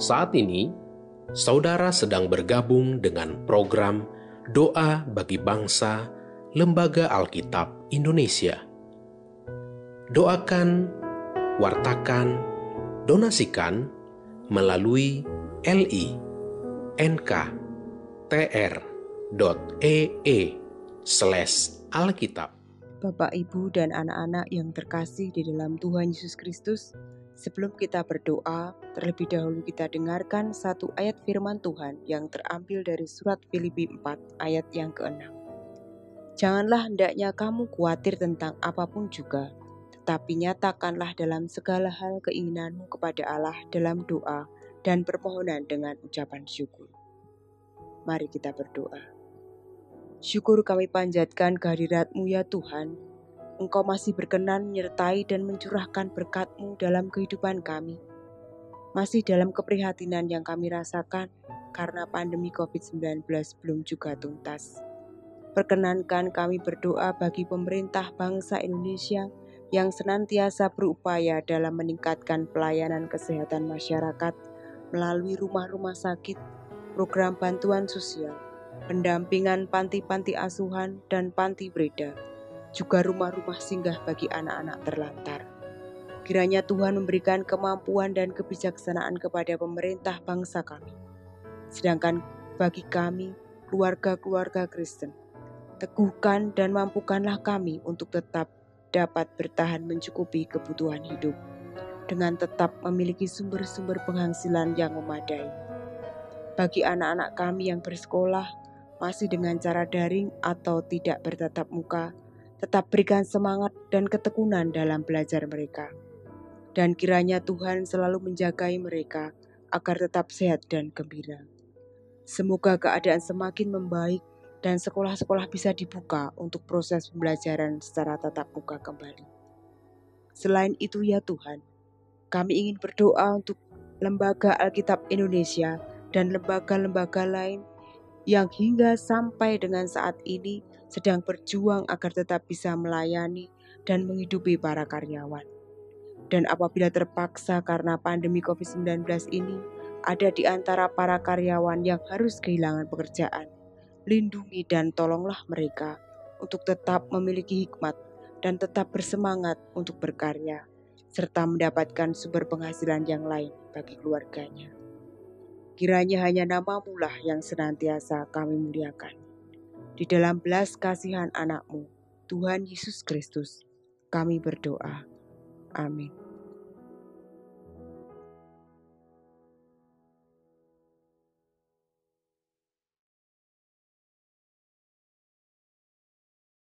Saat ini, saudara sedang bergabung dengan program Doa bagi Bangsa Lembaga Alkitab Indonesia. Doakan, wartakan, donasikan melalui li nk tr.ee slash alkitab. Bapak, Ibu, dan anak-anak yang terkasih di dalam Tuhan Yesus Kristus, sebelum kita berdoa, terlebih dahulu kita dengarkan satu ayat firman Tuhan yang terambil dari surat Filipi 4 ayat yang ke-6. Janganlah hendaknya kamu khawatir tentang apa pun juga, tetapi nyatakanlah dalam segala hal keinginanmu kepada Allah dalam doa dan permohonan dengan ucapan syukur. Mari kita berdoa. Syukur kami panjatkan kehadiratmu ya Tuhan. Engkau masih berkenan menyertai dan mencurahkan berkatmu dalam kehidupan kami. Masih dalam keprihatinan yang kami rasakan karena pandemi COVID-19 belum juga tuntas. Perkenankan kami berdoa bagi pemerintah bangsa Indonesia yang senantiasa berupaya dalam meningkatkan pelayanan kesehatan masyarakat melalui rumah-rumah sakit, program bantuan sosial, pendampingan panti-panti asuhan dan panti breda, juga rumah-rumah singgah bagi anak-anak terlantar. Kiranya Tuhan memberikan kemampuan dan kebijaksanaan kepada pemerintah bangsa kami. Sedangkan bagi kami, keluarga-keluarga Kristen, teguhkan dan mampukanlah kami untuk tetap dapat bertahan mencukupi kebutuhan hidup dengan tetap memiliki sumber-sumber penghasilan yang memadai. Bagi anak-anak kami yang bersekolah, masih dengan cara daring atau tidak bertatap muka, tetap berikan semangat dan ketekunan dalam belajar mereka. Dan kiranya Tuhan selalu menjagai mereka agar tetap sehat dan gembira. Semoga keadaan semakin membaik dan sekolah-sekolah bisa dibuka untuk proses pembelajaran secara tatap muka kembali. Selain itu ya Tuhan, kami ingin berdoa untuk Lembaga Alkitab Indonesia dan lembaga-lembaga lain yang hingga sampai dengan saat ini sedang berjuang agar tetap bisa melayani dan menghidupi para karyawan. Dan apabila terpaksa karena pandemi COVID-19 ini, ada di antara para karyawan yang harus kehilangan pekerjaan, lindungi dan tolonglah mereka untuk tetap memiliki hikmat dan tetap bersemangat untuk berkarya, serta mendapatkan sumber penghasilan yang lain bagi keluarganya. Kiranya hanya namamu lah yang senantiasa kami muliakan. Di dalam belas kasihan anakmu, Tuhan Yesus Kristus, kami berdoa. Amin.